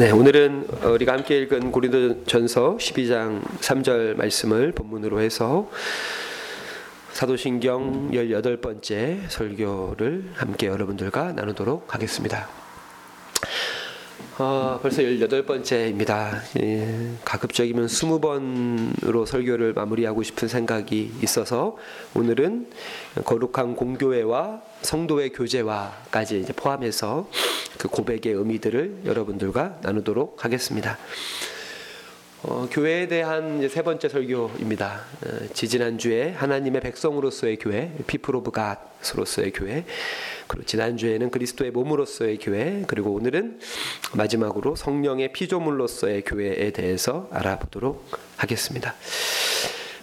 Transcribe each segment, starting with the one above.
네, 오늘은 우리가 함께 읽은 고린도전서 12장 3절 말씀을 본문으로 해서 사도신경 18번째 설교를 함께 여러분들과 나누도록 하겠습니다. 어, 벌써 18번째입니다. 예, 가급적이면 20번으로 설교를 마무리하고 싶은 생각이 있어서 오늘은 거룩한 공교회와 성도의 교제와까지 이제 포함해서 그 고백의 의미들을 여러분들과 나누도록 하겠습니다. 어, 교회에 대한 세 번째 설교입니다. 어, 지지난 주에 하나님의 백성으로서의 교회, People of God으로서의 교회, 그리고 지난 주에는 그리스도의 몸으로서의 교회, 그리고 오늘은 마지막으로 성령의 피조물로서의 교회에 대해서 알아보도록 하겠습니다.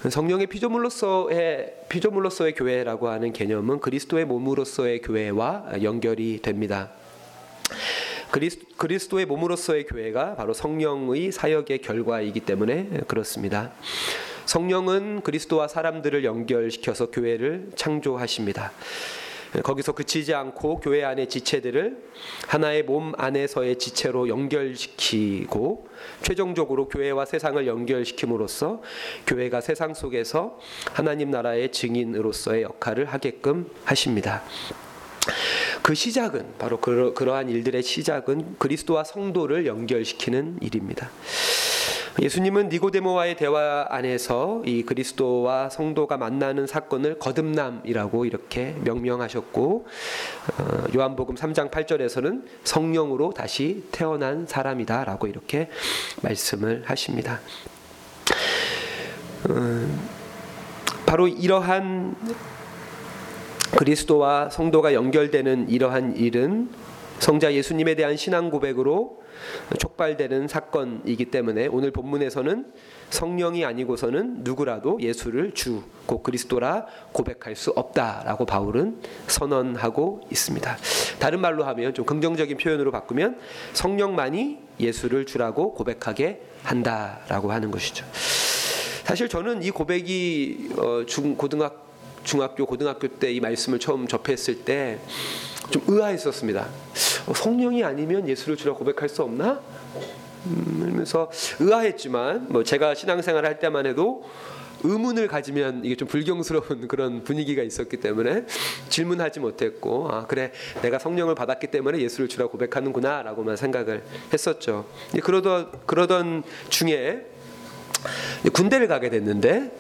성령의 피조물로서의 피조물로서의 교회라고 하는 개념은 그리스도의 몸으로서의 교회와 연결이 됩니다. 그리스도의 몸으로서의 교회가 바로 성령의 사역의 결과이기 때문에 그렇습니다. 성령은 그리스도와 사람들을 연결시켜서 교회를 창조하십니다. 거기서 그치지 않고 교회 안의 지체들을 하나의 몸 안에서의 지체로 연결시키고 최종적으로 교회와 세상을 연결시킴으로써 교회가 세상 속에서 하나님 나라의 증인으로서의 역할을 하게끔 하십니다. 그 시작은 바로 그러, 그러한 일들의 시작은 그리스도와 성도를 연결시키는 일입니다. 예수님은 니고데모와의 대화 안에서 이 그리스도와 성도가 만나는 사건을 거듭남이라고 이렇게 명명하셨고 어, 요한복음 3장 8절에서는 성령으로 다시 태어난 사람이다라고 이렇게 말씀을 하십니다. 어, 바로 이러한 그리스도와 성도가 연결되는 이러한 일은 성자 예수님에 대한 신앙 고백으로 촉발되는 사건이기 때문에 오늘 본문에서는 성령이 아니고서는 누구라도 예수를 주, 곧 그리스도라 고백할 수 없다라고 바울은 선언하고 있습니다. 다른 말로 하면 좀 긍정적인 표현으로 바꾸면 성령만이 예수를 주라고 고백하게 한다라고 하는 것이죠. 사실 저는 이 고백이 어, 중 고등학 중학교 고등학교 때 이 말씀을 처음 접했을 때 좀 의아했었습니다. 어, 성령이 아니면 예수를 주라 고백할 수 없나? 그러면서 음, 의아했지만 뭐 제가 신앙생활 할 때만 해도 의문을 가지면 이게 좀 불경스러운 그런 분위기가 있었기 때문에 질문하지 못했고 아 그래 내가 성령을 받았기 때문에 예수를 주라 고백하는구나라고만 생각을 했었죠. 그러던 그러던 중에 군대를 가게 됐는데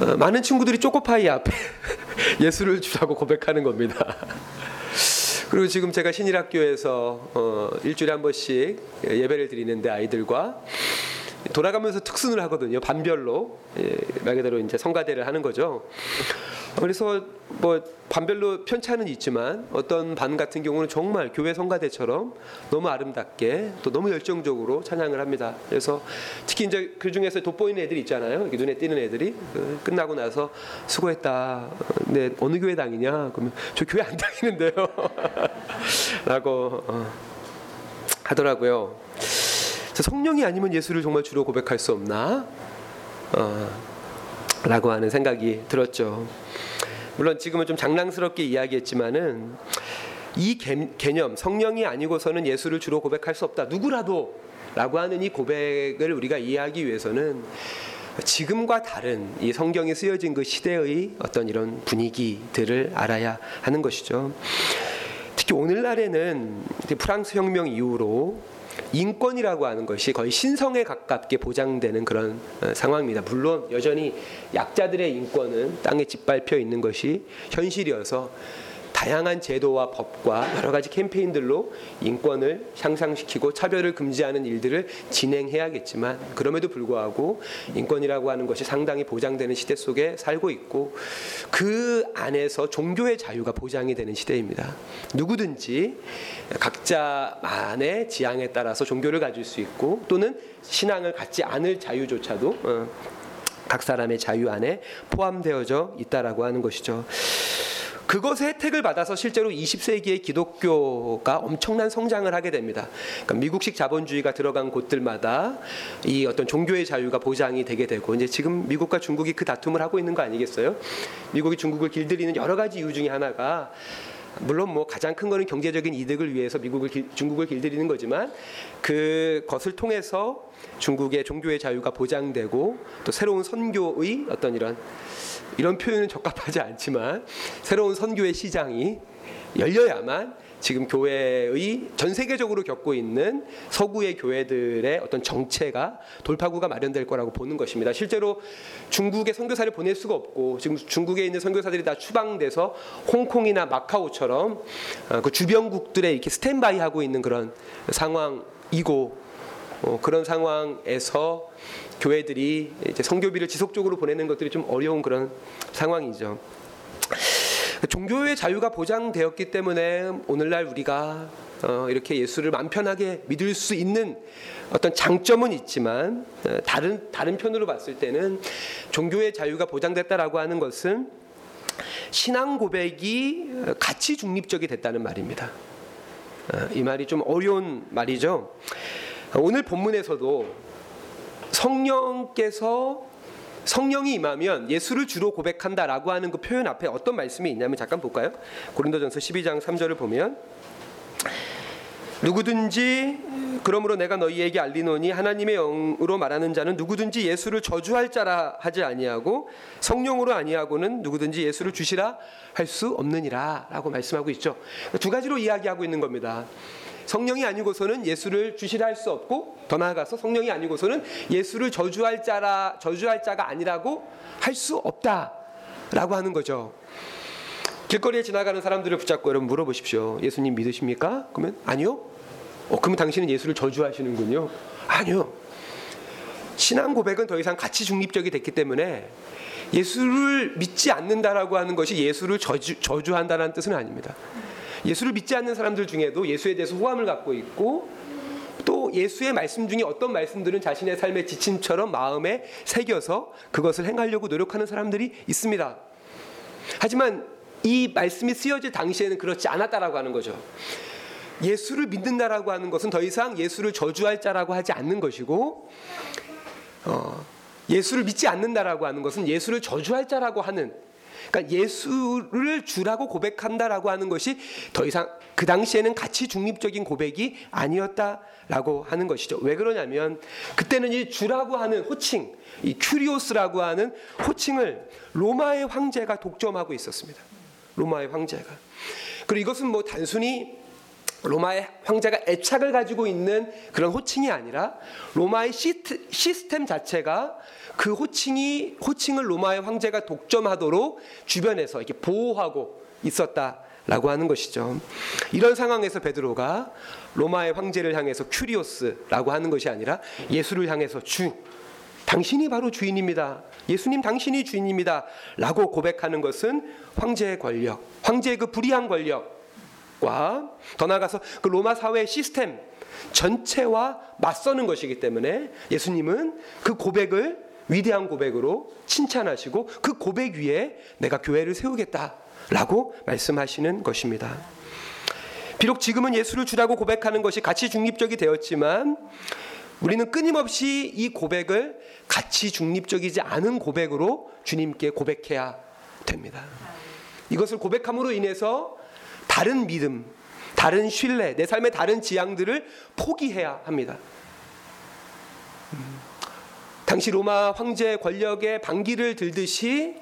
어, 많은 친구들이 초코파이 앞에 예수를 주라고 고백하는 겁니다. 그리고 지금 제가 신일학교에서 어, 일주일에 한 번씩 예배를 드리는데 아이들과 돌아가면서 특순을 하거든요. 반별로 예, 말 그대로 이제 성가대를 하는 거죠. 그래서 뭐 반별로 편차는 있지만 어떤 반 같은 경우는 정말 교회 성가대처럼 너무 아름답게 또 너무 열정적으로 찬양을 합니다. 그래서 특히 이제 그 중에서 돋보이는 애들이 있잖아요. 눈에 띄는 애들이 그 끝나고 나서 수고했다. 네 어느 교회 다니냐? 그러면 저 교회 안 다니는데요. 라고 어, 하더라고요. 성령이 아니면 예수를 정말 주로 고백할 수 없나? 어, 라고 하는 생각이 들었죠. 물론 지금은 좀 장난스럽게 이야기했지만은 이 개념 성령이 아니고서는 예수를 주로 고백할 수 없다. 누구라도 라고 하는 이 고백을 우리가 이해하기 위해서는 지금과 다른 이 성경이 쓰여진 그 시대의 어떤 이런 분위기들을 알아야 하는 것이죠. 특히 오늘날에는 프랑스 혁명 이후로 인권이라고 하는 것이 거의 신성에 가깝게 보장되는 그런 어, 상황입니다. 물론 여전히 약자들의 인권은 땅에 짓밟혀 있는 것이 현실이어서 다양한 제도와 법과 여러 가지 캠페인들로 인권을 향상시키고 차별을 금지하는 일들을 진행해야겠지만 그럼에도 불구하고 인권이라고 하는 것이 상당히 보장되는 시대 속에 살고 있고 그 안에서 종교의 자유가 보장이 되는 시대입니다. 누구든지 각자만의 지향에 따라서 종교를 가질 수 있고 또는 신앙을 갖지 않을 자유조차도 어, 각 사람의 자유 안에 포함되어져 있다라고 하는 것이죠. 그것의 혜택을 받아서 실제로 20세기의 기독교가 엄청난 성장을 하게 됩니다. 그러니까 미국식 자본주의가 들어간 곳들마다 이 어떤 종교의 자유가 보장이 되게 되고 이제 지금 미국과 중국이 그 다툼을 하고 있는 거 아니겠어요? 미국이 중국을 길들이는 여러 가지 이유 중에 하나가 물론 뭐 가장 큰 거는 경제적인 이득을 위해서 미국을 길, 중국을 길들이는 거지만 그것을 통해서 중국의 종교의 자유가 보장되고 또 새로운 선교의 어떤 이런 이런 표현은 적합하지 않지만 새로운 선교의 시장이 열려야만 지금 교회의 전 세계적으로 겪고 있는 서구의 교회들의 어떤 정체가 돌파구가 마련될 거라고 보는 것입니다. 실제로 중국에 선교사를 보낼 수가 없고 지금 중국에 있는 선교사들이 다 추방돼서 홍콩이나 마카오처럼 어, 그 주변국들에 이렇게 스탠바이 하고 있는 그런 상황이고 어, 그런 상황에서 교회들이 이제 성교비를 지속적으로 보내는 것들이 좀 어려운 그런 상황이죠. 종교의 자유가 보장되었기 때문에 오늘날 우리가 어, 이렇게 예수를 마음 편하게 믿을 수 있는 어떤 장점은 있지만 어, 다른 다른 편으로 봤을 때는 종교의 자유가 보장됐다라고 하는 것은 신앙 고백이 가치 중립적이 됐다는 말입니다. 어, 이 말이 좀 어려운 말이죠. 오늘 본문에서도 성령께서 성령이 임하면 예수를 주로 고백한다라고 하는 그 표현 앞에 어떤 말씀이 있냐면 잠깐 볼까요? 고린도전서 12장 3절을 보면 누구든지 그러므로 내가 너희에게 알리노니 하나님의 영으로 말하는 자는 누구든지 예수를 저주할 자라 하지 아니하고 성령으로 아니하고는 누구든지 예수를 주시라 할 수 없느니라라고 말씀하고 있죠. 두 가지로 이야기하고 있는 겁니다. 성령이 아니고서는 예수를 주시라 할 수 없고 더 나아가서 성령이 아니고서는 예수를 저주할 자라 저주할 자가 아니라고 할 수 없다라고 하는 거죠. 길거리에 지나가는 사람들을 붙잡고 여러분 물어보십시오. 예수님 믿으십니까? 그러면 아니요. 어, 그러면 당신은 예수를 저주하시는군요. 아니요. 신앙 고백은 더 이상 가치 중립적이 됐기 때문에 예수를 믿지 않는다라고 하는 것이 예수를 저주, 저주한다는 뜻은 아닙니다. 예수를 믿지 않는 사람들 중에도 예수에 대해서 호감을 갖고 있고 또 예수의 말씀 중에 어떤 말씀들은 자신의 삶의 지침처럼 마음에 새겨서 그것을 행하려고 노력하는 사람들이 있습니다. 하지만 이 말씀이 쓰여질 당시에는 그렇지 않았다라고 하는 거죠. 예수를 믿는다라고 하는 것은 더 이상 예수를 저주할 자라고 하지 않는 것이고 어, 예수를 믿지 않는다라고 하는 것은 예수를 저주할 자라고 하는 그러니까 예수를 주라고 고백한다라고 하는 것이 더 이상 그 당시에는 가치 중립적인 고백이 아니었다라고 하는 것이죠. 왜 그러냐면 그때는 이 주라고 하는 호칭, 이 큐리오스라고 하는 호칭을 로마의 황제가 독점하고 있었습니다. 로마의 황제가. 그리고 이것은 뭐 단순히 로마의 황제가 애착을 가지고 있는 그런 호칭이 아니라 로마의 시스템 자체가 그 호칭이 호칭을 로마의 황제가 독점하도록 주변에서 이렇게 보호하고 있었다라고 하는 것이죠. 이런 상황에서 베드로가 로마의 황제를 향해서 큐리오스라고 하는 것이 아니라 예수를 향해서 주 당신이 바로 주인입니다. 예수님 당신이 주인입니다. 라고 고백하는 것은 황제의 권력, 황제의 그 불의한 권력과 더 나아가서 그 로마 사회 시스템 전체와 맞서는 것이기 때문에 예수님은 그 고백을 위대한 고백으로 칭찬하시고 그 고백 위에 내가 교회를 세우겠다라고 말씀하시는 것입니다. 비록 지금은 예수를 주라고 고백하는 것이 가치 중립적이 되었지만 우리는 끊임없이 이 고백을 가치 중립적이지 않은 고백으로 주님께 고백해야 됩니다. 이것을 고백함으로 인해서 다른 믿음, 다른 신뢰, 내 삶의 다른 지향들을 포기해야 합니다. 당시 로마 황제 권력의 반기를 들듯이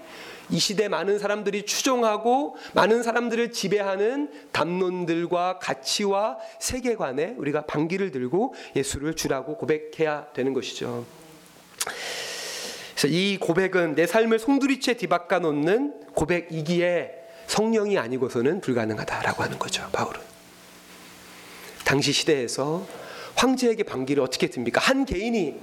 이 시대 많은 사람들이 추종하고 많은 사람들을 지배하는 담론들과 가치와 세계관에 우리가 반기를 들고 예수를 주라고 고백해야 되는 것이죠. 그래서 이 고백은 내 삶을 송두리째 뒤바꿔 놓는 고백이기에 성령이 아니고서는 불가능하다라고 하는 거죠. 바울은 당시 시대에서 황제에게 반기를 어떻게 듭니까? 한 개인이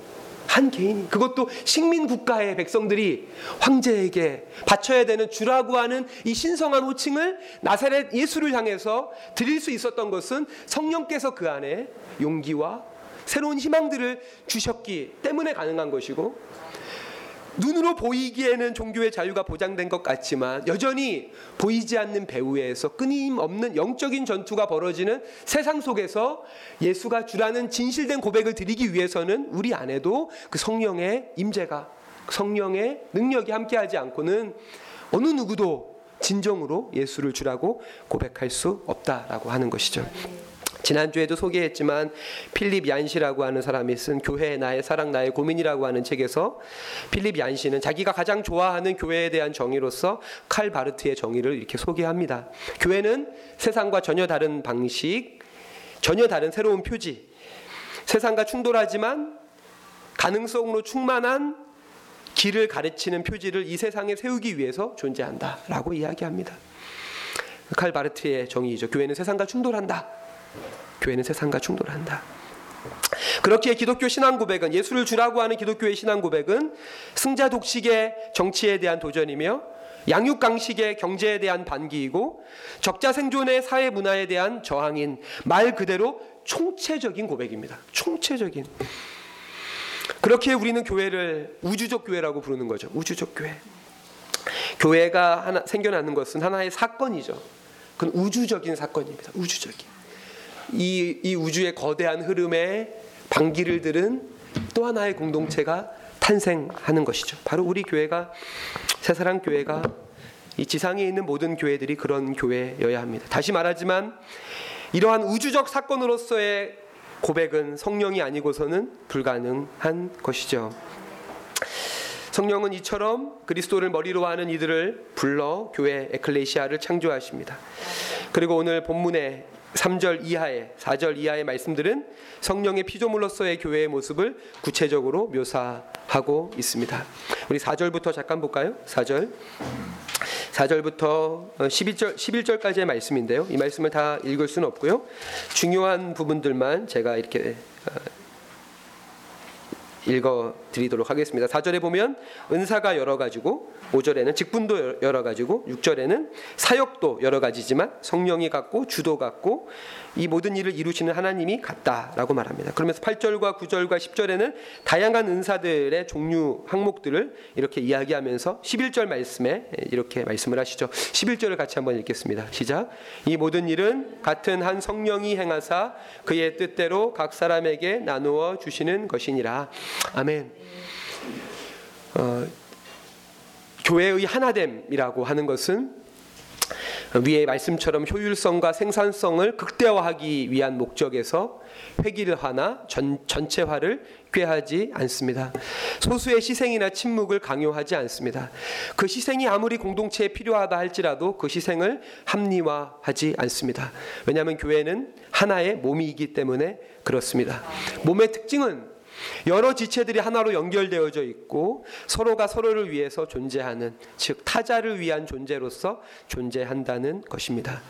한 개인이 그것도 식민 국가의 백성들이 황제에게 바쳐야 되는 주라고 하는 이 신성한 호칭을 나사렛 예수를 향해서 드릴 수 있었던 것은 성령께서 그 안에 용기와 새로운 희망들을 주셨기 때문에 가능한 것이고 눈으로 보이기에는 종교의 자유가 보장된 것 같지만 여전히 보이지 않는 배후에서 끊임없는 영적인 전투가 벌어지는 세상 속에서 예수가 주라는 진실된 고백을 드리기 위해서는 우리 안에도 그 성령의 임재가 성령의 능력이 함께하지 않고는 어느 누구도 진정으로 예수를 주라고 고백할 수 없다라고 하는 것이죠. 지난주에도 소개했지만 필립 얀시라고 하는 사람이 쓴 교회 나의 사랑 나의 고민이라고 하는 책에서 필립 얀시는 자기가 가장 좋아하는 교회에 대한 정의로서 칼 바르트의 정의를 이렇게 소개합니다. 교회는 세상과 전혀 다른 방식, 전혀 다른 새로운 표지, 세상과 충돌하지만 가능성으로 충만한 길을 가르치는 표지를 이 세상에 세우기 위해서 존재한다라고 이야기합니다. 칼 바르트의 정의이죠. 교회는 세상과 충돌한다. 교회는 세상과 충돌한다. 그렇기에 기독교 신앙 고백은 예수를 주라고 하는 기독교의 신앙 고백은 승자 독식의 정치에 대한 도전이며 양육 강식의 경제에 대한 반기이고 적자 생존의 사회 문화에 대한 저항인 말 그대로 총체적인 고백입니다. 총체적인. 그렇게 우리는 교회를 우주적 교회라고 부르는 거죠. 우주적 교회. 교회가 하나 생겨나는 것은 하나의 사건이죠. 그건 우주적인 사건입니다. 우주적인. 이, 이 우주의 거대한 흐름에 방귀를 들은 또 하나의 공동체가 탄생하는 것이죠. 바로 우리 교회가 새사랑 교회가 이 지상에 있는 모든 교회들이 그런 교회여야 합니다. 다시 말하지만 이러한 우주적 사건으로서의 고백은 성령이 아니고서는 불가능한 것이죠. 성령은 이처럼 그리스도를 머리로 하는 이들을 불러 교회 에클레시아를 창조하십니다. 그리고 오늘 본문에 3절 이하의 4절 이하의 말씀들은 성령의 피조물로서의 교회의 모습을 구체적으로 묘사하고 있습니다. 우리 4절부터 잠깐 볼까요? 4절. 4절부터 11절 11절까지의 말씀인데요. 이 말씀을 다 읽을 수는 없고요. 중요한 부분들만 제가 이렇게 어, 읽어 드리도록 하겠습니다. 4절에 보면 은사가 여러 가지고 5절에는 직분도 여러 가지고 6절에는 사역도 여러 가지지만 성령이 같고 주도 같고 이 모든 일을 이루시는 하나님이 같다라고 말합니다. 그러면서 8절과 9절과 10절에는 다양한 은사들의 종류 항목들을 이렇게 이야기하면서 11절 말씀에 이렇게 말씀을 하시죠. 11절을 같이 한번 읽겠습니다. 시작. 이 모든 일은 같은 한 성령이 행하사 그의 뜻대로 각 사람에게 나누어 주시는 것이니라. 아멘. 어, 교회의 하나됨이라고 하는 것은 위의 말씀처럼 효율성과 생산성을 극대화하기 위한 목적에서 획일화나 전, 전체화를 꾀하지 않습니다. 소수의 희생이나 침묵을 강요하지 않습니다. 그 희생이 아무리 공동체에 필요하다 할지라도 그 희생을 합리화하지 않습니다. 왜냐하면 교회는 하나의 몸이기 때문에 그렇습니다. 몸의 특징은 여러 지체들이 하나로 연결되어져 있고 서로가 서로를 위해서 존재하는 즉 타자를 위한 존재로서 존재한다는 것입니다.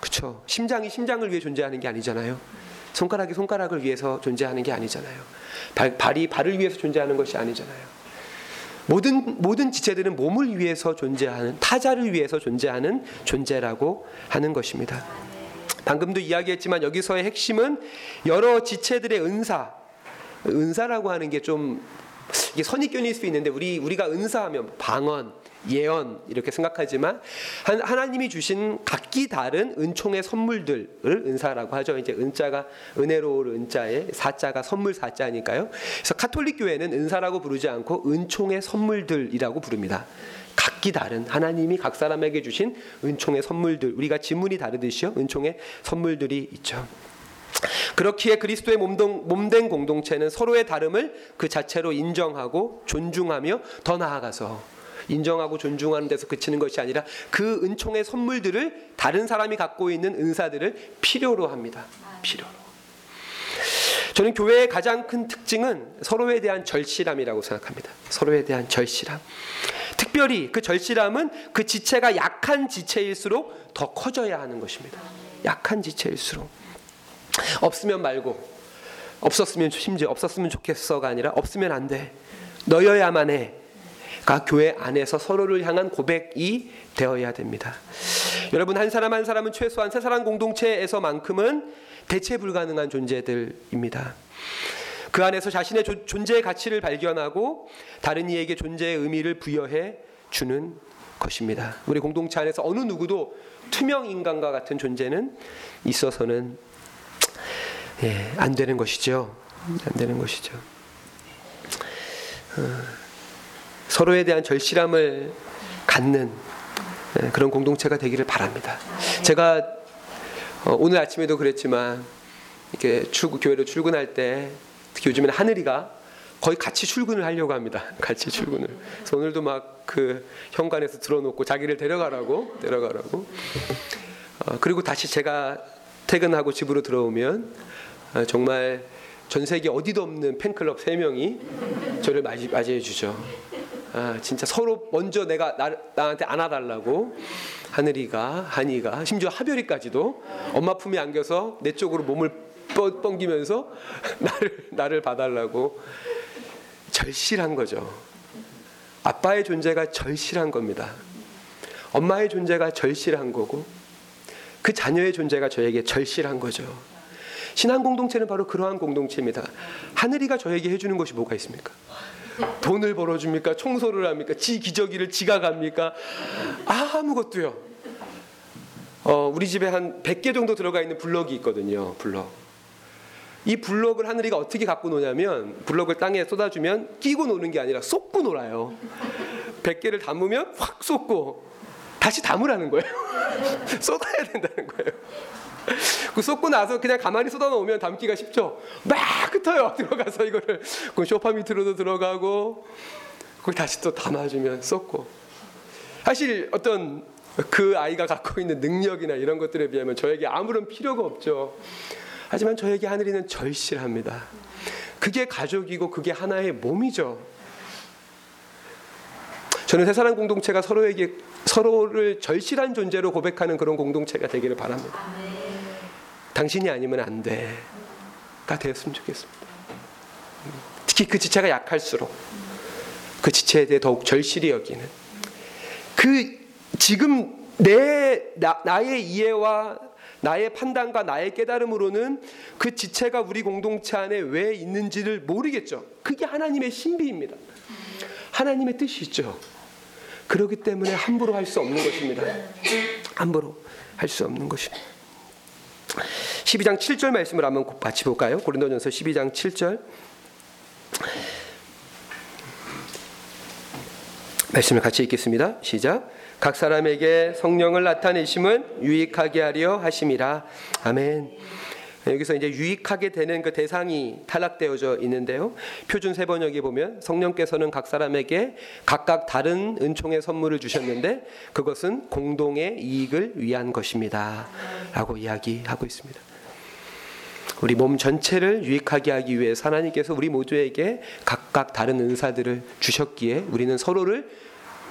그렇죠. 심장이 심장을 위해 존재하는 게 아니잖아요. 손가락이 손가락을 위해서 존재하는 게 아니잖아요. 발, 발이 발을 위해서 존재하는 것이 아니잖아요. 모든 모든 지체들은 몸을 위해서 존재하는 타자를 위해서 존재하는 존재라고 하는 것입니다. 방금도 이야기했지만 여기서의 핵심은 여러 지체들의 은사, 은사라고 하는 게 좀 이게 선입견일 수 있는데 우리 우리가 은사하면 방언, 예언 이렇게 생각하지만 하나님이 주신 각기 다른 은총의 선물들을 은사라고 하죠. 이제 은자가 은혜로울 은자에 사자가 선물 사자니까요. 그래서 카톨릭 교회는 은사라고 부르지 않고 은총의 선물들이라고 부릅니다. 각기 다른 하나님이 각 사람에게 주신 은총의 선물들 우리가 지문이 다르듯이요. 은총의 선물들이 있죠. 그렇기에 그리스도의 몸된 공동체는 서로의 다름을 그 자체로 인정하고 존중하며 더 나아가서 인정하고 존중하는 데서 그치는 것이 아니라 그 은총의 선물들을 다른 사람이 갖고 있는 은사들을 필요로 합니다. 필요로. 저는 교회의 가장 큰 특징은 서로에 대한 절실함이라고 생각합니다. 서로에 대한 절실함. 특별히 그 절실함은 그 지체가 약한 지체일수록 더 커져야 하는 것입니다. 약한 지체일수록. 없으면 말고 없었으면 심지어 없었으면 좋겠어가 아니라 없으면 안 돼. 너여야만 해. 가 교회 안에서 서로를 향한 고백이 되어야 됩니다. 여러분 한 사람 한 사람은 최소한 세 사람 공동체에서만큼은 대체 불가능한 존재들입니다. 그 안에서 자신의 조, 존재의 가치를 발견하고 다른 이에게 존재의 의미를 부여해 주는 것입니다. 우리 공동체 안에서 어느 누구도 투명 인간과 같은 존재는 있어서는 예, 안 되는 것이죠. 안 되는 것이죠. 어, 서로에 대한 절실함을 갖는 예, 그런 공동체가 되기를 바랍니다. 제가 어, 오늘 아침에도 그랬지만 이렇게 출구 교회로 출근할 때 특히 요즘에는 하늘이가 거의 같이 출근을 하려고 합니다. 같이 출근을. 그래서 오늘도 막 그 현관에서 들어놓고 자기를 데려가라고 데려가라고. 어, 그리고 다시 제가 퇴근하고 집으로 들어오면 어, 정말 전 세계 어디도 없는 팬클럽 세 명이 저를 맞이, 맞이해 주죠. 아, 진짜 서로 먼저 내가 나, 나한테 안아달라고 하늘이가 한이가 심지어 하별이까지도 엄마 품에 안겨서 내 쪽으로 몸을 뻥- 뻥기면서 나를 나를 봐달라고 절실한 거죠. 아빠의 존재가 절실한 겁니다. 엄마의 존재가 절실한 거고 그 자녀의 존재가 저에게 절실한 거죠. 신앙 공동체는 바로 그러한 공동체입니다. 하늘이가 저에게 해주는 것이 뭐가 있습니까? 돈을 벌어줍니까? 청소를 합니까? 지 기저귀를 지가 갑니까? 아무것도요. 어, 우리 집에 한 100개 정도 들어가 있는 블럭이 있거든요. 블럭. 이 블럭을 하늘이가 어떻게 갖고 노냐면 블럭을 땅에 쏟아주면 끼고 노는 게 아니라 쏟고 놀아요. 100개를 담으면 확 쏟고 다시 담으라는 거예요. 쏟아야 된다는 거예요. 그 쏟고 나서 그냥 가만히 쏟아 놓으면 담기가 쉽죠. 막 흩어요. 들어가서 이거를 그 쇼파 밑으로도 들어가고 거기 다시 또 담아주면 쏟고. 사실 어떤 그 아이가 갖고 있는 능력이나 이런 것들에 비하면 저에게 아무런 필요가 없죠. 하지만 저에게 하늘이는 절실합니다. 그게 가족이고 그게 하나의 몸이죠. 저는 세 사람 공동체가 서로에게 서로를 절실한 존재로 고백하는 그런 공동체가 되기를 바랍니다. 당신이 아니면 안 돼가 되었으면 좋겠습니다. 특히 그 지체가 약할수록 그 지체에 대해 더욱 절실히 여기는 그 지금 내 나, 나의 이해와 나의 판단과 나의 깨달음으로는 그 지체가 우리 공동체 안에 왜 있는지를 모르겠죠. 그게 하나님의 신비입니다. 하나님의 뜻이죠. 그렇기 때문에 함부로 할 수 없는 것입니다. 함부로 할 수 없는 것입니다. 12장 7절 말씀을 한번 같이 볼까요? 고린도전서 12장 7절 말씀을 같이 읽겠습니다. 시작. 각 사람에게 성령을 나타내심은 유익하게 하려 하심이라. 아멘. 여기서 이제 유익하게 되는 그 대상이 탈락되어져 있는데요. 표준 세 번역에 보면 성령께서는 각 사람에게 각각 다른 은총의 선물을 주셨는데 그것은 공동의 이익을 위한 것입니다.라고 이야기하고 있습니다. 우리 몸 전체를 유익하게 하기 위해 하나님께서 우리 모두에게 각각 다른 은사들을 주셨기에 우리는 서로를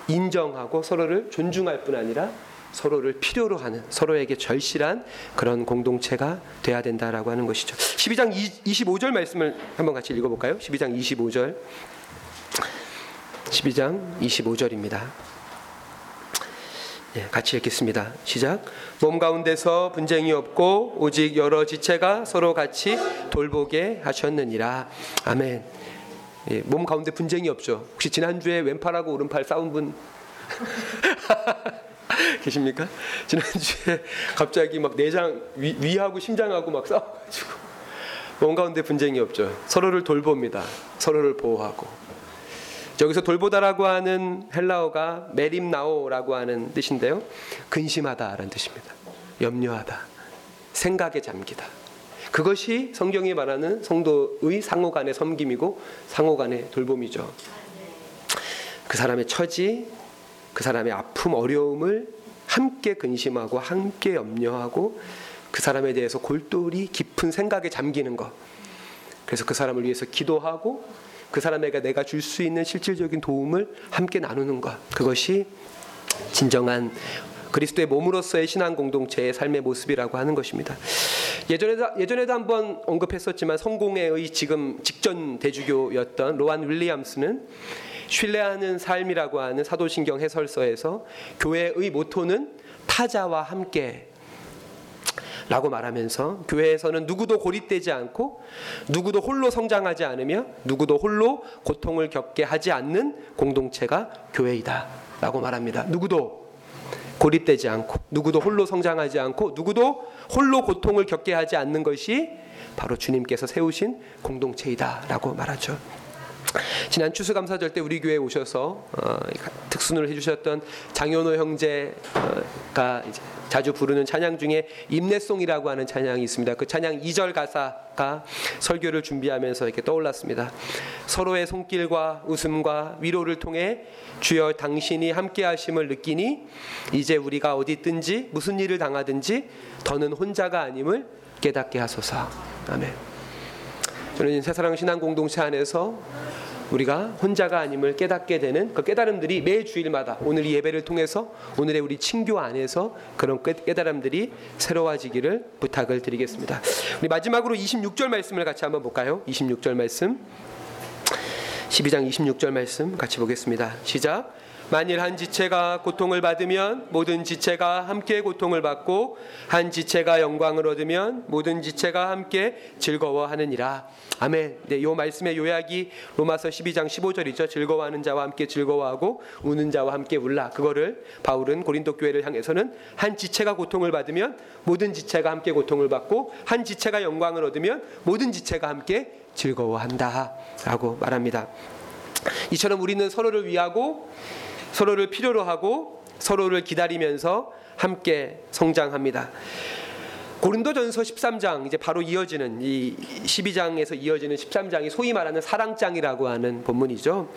인정하고 서로를 존중할 뿐 아니라 서로를 필요로 하는 서로에게 절실한 그런 공동체가 돼야 된다라고 하는 것이죠. 12장 25절 말씀을 한번 같이 읽어 볼까요? 12장 25절. 12장 25절입니다. 예, 같이 읽겠습니다. 시작. 몸 가운데서 분쟁이 없고 오직 여러 지체가 서로 같이 돌보게 하셨느니라. 아멘. 예, 몸 가운데 분쟁이 없죠. 혹시 지난주에 왼팔하고 오른팔 싸운 분 계십니까? 지난주에 갑자기 막 내장 위, 위하고 심장하고 막 싸워가지고 몸 가운데 분쟁이 없죠. 서로를 돌봅니다. 서로를 보호하고 여기서 돌보다라고 하는 헬라어가 메림나오라고 하는 뜻인데요. 근심하다라는 뜻입니다. 염려하다, 생각에 잠기다. 그것이 성경이 말하는 성도의 상호 간의 섬김이고 상호 간의 돌봄이죠. 그 사람의 처지, 그 사람의 아픔, 어려움을 함께 근심하고 함께 염려하고 그 사람에 대해서 골똘히 깊은 생각에 잠기는 것. 그래서 그 사람을 위해서 기도하고 그 사람에게 내가 줄 수 있는 실질적인 도움을 함께 나누는 것. 그것이 진정한 그리스도의 몸으로서의 신앙 공동체의 삶의 모습이라고 하는 것입니다. 예전에도 예전에도 한번 언급했었지만 성공회의 지금 직전 대주교였던 로안 윌리엄스는 신뢰하는 삶이라고 하는 사도신경 해설서에서 교회의 모토는 타자와 함께 라고 말하면서 교회에서는 누구도 고립되지 않고 누구도 홀로 성장하지 않으며 누구도 홀로 고통을 겪게 하지 않는 공동체가 교회이다 라고 말합니다. 누구도 고립되지 않고 누구도 홀로 성장하지 않고 누구도 홀로 고통을 겪게 하지 않는 것이 바로 주님께서 세우신 공동체이다 라고 말하죠. 지난 추수감사절 때 우리 교회 에 오셔서 어, 특순을 해주셨던 장현호 형제가 자주 부르는 찬양 중에 임내송이라고 하는 찬양이 있습니다. 그 찬양 2절 가사가 설교를 준비하면서 이렇게 떠올랐습니다. 서로의 손길과 웃음과 위로를 통해 주여 당신이 함께 하심을 느끼니 이제 우리가 어디 있든지 무슨 일을 당하든지 더는 혼자가 아님을 깨닫게 하소서. 아멘. 저는 새사랑 신앙 공동체 안에서 우리가 혼자가 아님을 깨닫게 되는 그 깨달음들이 매 주일마다 오늘 이 예배를 통해서 오늘의 우리 친교 안에서 그런 깨달음들이 새로워지기를 부탁을 드리겠습니다. 우리 마지막으로 26절 말씀을 같이 한번 볼까요? 26절 말씀. 12장 26절 말씀 같이 보겠습니다. 시작. 만일 한 지체가 고통을 받으면 모든 지체가 함께 고통을 받고 한 지체가 영광을 얻으면 모든 지체가 함께 즐거워하느니라. 아멘. 네, 이 말씀의 요약이 로마서 12장 15절이죠. 즐거워하는 자와 함께 즐거워하고 우는 자와 함께 울라. 그거를 바울은 고린도 교회를 향해서는 한 지체가 고통을 받으면 모든 지체가 함께 고통을 받고 한 지체가 영광을 얻으면 모든 지체가 함께 즐거워한다 라고 말합니다. 이처럼 우리는 서로를 위하고 서로를 필요로 하고 서로를 기다리면서 함께 성장합니다. 고린도전서 13장 이제 바로 이어지는 이 12장에서 이어지는 13장이 소위 말하는 사랑장이라고 하는 본문이죠.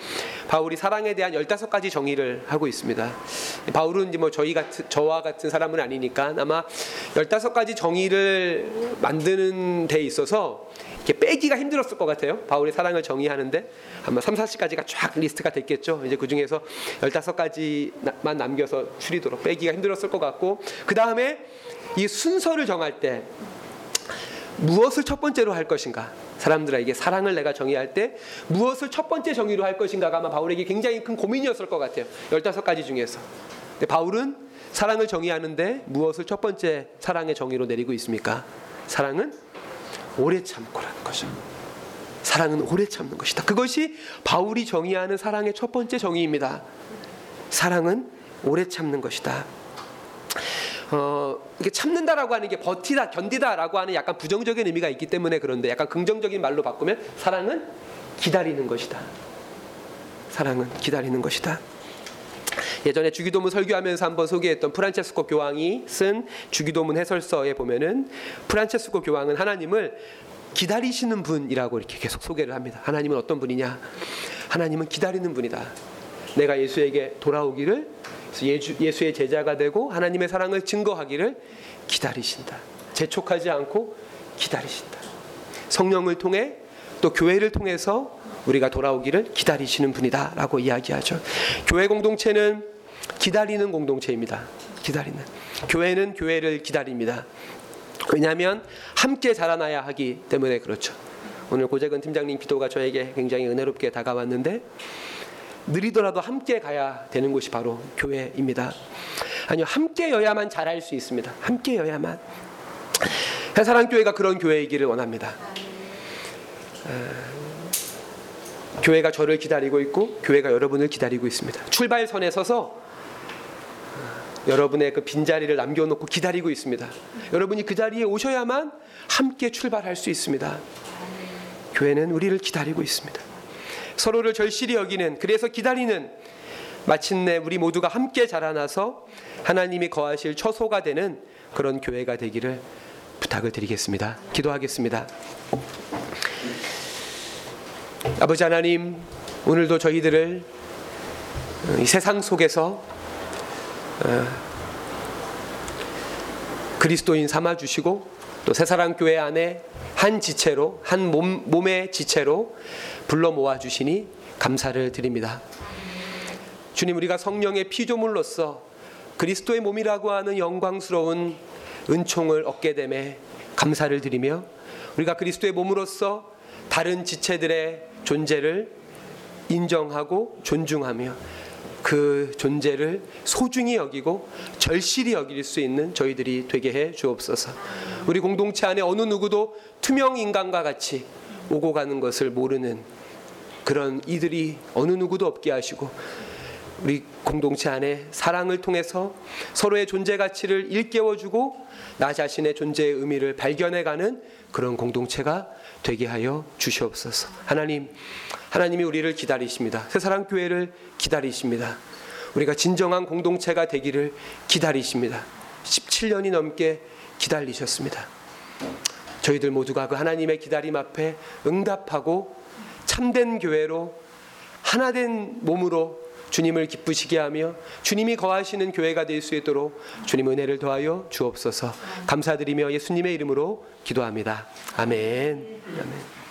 바울이 사랑에 대한 15가지 정의를 하고 있습니다. 바울은 이제 뭐 저희 같은 저와 같은 사람은 아니니까 아마 15가지 정의를 만드는 데 있어서 이렇게 빼기가 힘들었을 것 같아요. 바울의 사랑을 정의하는데 아마 3, 4시까지가 쫙 리스트가 됐겠죠. 이제 그 중에서 15가지만 남겨서 추리도록 빼기가 힘들었을 것 같고 그 다음에 이 순서를 정할 때 무엇을 첫 번째로 할 것인가? 사람들에게 사랑을 내가 정의할 때 무엇을 첫 번째 정의로 할 것인가가 아마 바울에게 굉장히 큰 고민이었을 것 같아요. 15가지 중에서. 근데 바울은 사랑을 정의하는데 무엇을 첫 번째 사랑의 정의로 내리고 있습니까? 사랑은 오래 참고라는 거죠. 사랑은 오래 참는 것이다. 그것이 바울이 정의하는 사랑의 첫 번째 정의입니다. 사랑은 오래 참는 것이다. 어, 이게 참는다라고 하는 게 버티다, 견디다라고 하는 약간 부정적인 의미가 있기 때문에 그런데 약간 긍정적인 말로 바꾸면 사랑은 기다리는 것이다. 사랑은 기다리는 것이다. 예전에 주기도문 설교하면서 한번 소개했던 프란체스코 교황이 쓴 주기도문 해설서에 보면은 프란체스코 교황은 하나님을 기다리시는 분이라고 이렇게 계속 소개를 합니다. 하나님은 어떤 분이냐? 하나님은 기다리는 분이다. 내가 예수에게 돌아오기를 예수, 의 제자가 되고 하나님의 사랑을 증거하기를 기다리신다. 재촉하지 않고 기다리신다. 성령을 통해 또 교회를 통해서 우리가 돌아오기를 기다리시는 분이다라고 이야기하죠. 교회 공동체는 기다리는 공동체입니다. 기다리는. 교회는 교회를 기다립니다. 왜냐하면 함께 자라나야 하기 때문에 그렇죠. 오늘 고재근 팀장님 기도가 저에게 굉장히 은혜롭게 다가왔는데 느리더라도 함께 가야 되는 곳이 바로 교회입니다. 아니요, 함께여야만 잘할 수 있습니다. 함께여야만. 해사랑교회가 그런 교회이기를 원합니다. 교회가 저를 기다리고 있고 교회가 여러분을 기다리고 있습니다. 출발선에 서서 여러분의 그 빈자리를 남겨놓고 기다리고 있습니다. 여러분이 그 자리에 오셔야만 함께 출발할 수 있습니다. 교회는 우리를 기다리고 있습니다. 서로를 절실히 여기는 그래서 기다리는 마침내 우리 모두가 함께 자라나서 하나님이 거하실 처소가 되는 그런 교회가 되기를 부탁을 드리겠습니다. 기도하겠습니다. 아버지 하나님, 오늘도 저희들을 이 세상 속에서 어, 그리스도인 삼아 주시고 또 새사랑 교회 안에 한 지체로 한 몸, 몸의 지체로 불러 모아 주시니 감사를 드립니다. 주님 우리가 성령의 피조물로서 그리스도의 몸이라고 하는 영광스러운 은총을 얻게 됨에 감사를 드리며 우리가 그리스도의 몸으로서 다른 지체들의 존재를 인정하고 존중하며 그 존재를 소중히 여기고 절실히 여길 수 있는 저희들이 되게 해 주옵소서. 우리 공동체 안에 어느 누구도 투명 인간과 같이 오고 가는 것을 모르는 그런 이들이 어느 누구도 없게 하시고 우리 공동체 안에 사랑을 통해서 서로의 존재 가치를 일깨워주고 나 자신의 존재의 의미를 발견해가는 그런 공동체가 되게 하여 주시옵소서. 하나님, 하나님이 우리를 기다리십니다. 새사랑 교회를 기다리십니다. 우리가 진정한 공동체가 되기를 기다리십니다. 17년이 넘게 기다리셨습니다. 저희들 모두가 그 하나님의 기다림 앞에 응답하고 참된 교회로 하나된 몸으로 주님을 기쁘시게 하며 주님이 거하시는 교회가 될 수 있도록 주님 은혜를 더하여 주옵소서. 감사드리며 예수님의 이름으로 기도합니다. 아멘. 아멘.